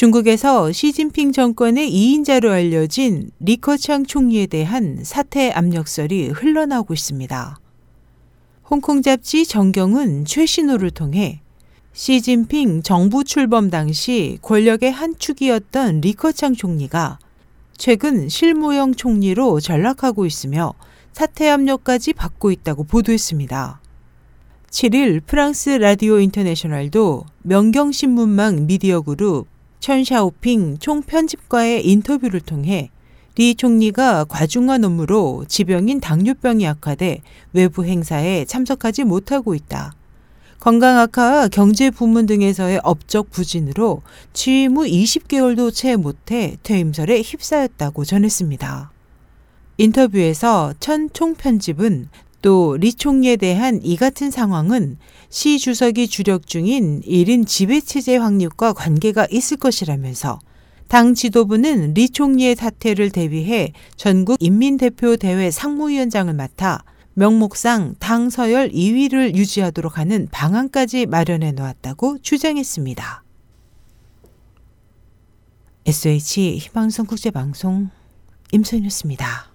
중국에서 시진핑 정권의 2인자로 알려진 리커창 총리에 대한 사퇴 압력설이 흘러나오고 있습니다. 홍콩 잡지 정경은 최신호를 통해 시진핑 정부 출범 당시 권력의 한 축이었던 리커창 총리가 최근 실무형 총리로 전락하고 있으며 사퇴 압력까지 받고 있다고 보도했습니다. 7일 프랑스 라디오 인터내셔널도 명경신문망 미디어 그룹 천샤오핑 총편집과의 인터뷰를 통해 리 총리가 과중한 업무로 지병인 당뇨병이 악화돼 외부 행사에 참석하지 못하고 있다. 건강 악화, 경제 부문 등에서의 업적 부진으로 취임 후 20개월도 채 못해 퇴임설에 휩싸였다고 전했습니다. 인터뷰에서 천 총편집은 또 리 총리에 대한 이 같은 상황은 시 주석이 주력 중인 1인 지배체제 확립과 관계가 있을 것이라면서 당 지도부는 리 총리의 사퇴를 대비해 전국 인민대표 대회 상무위원장을 맡아 명목상 당 서열 2위를 유지하도록 하는 방안까지 마련해 놓았다고 주장했습니다. SH 희망성 국제방송 임소연이었습니다.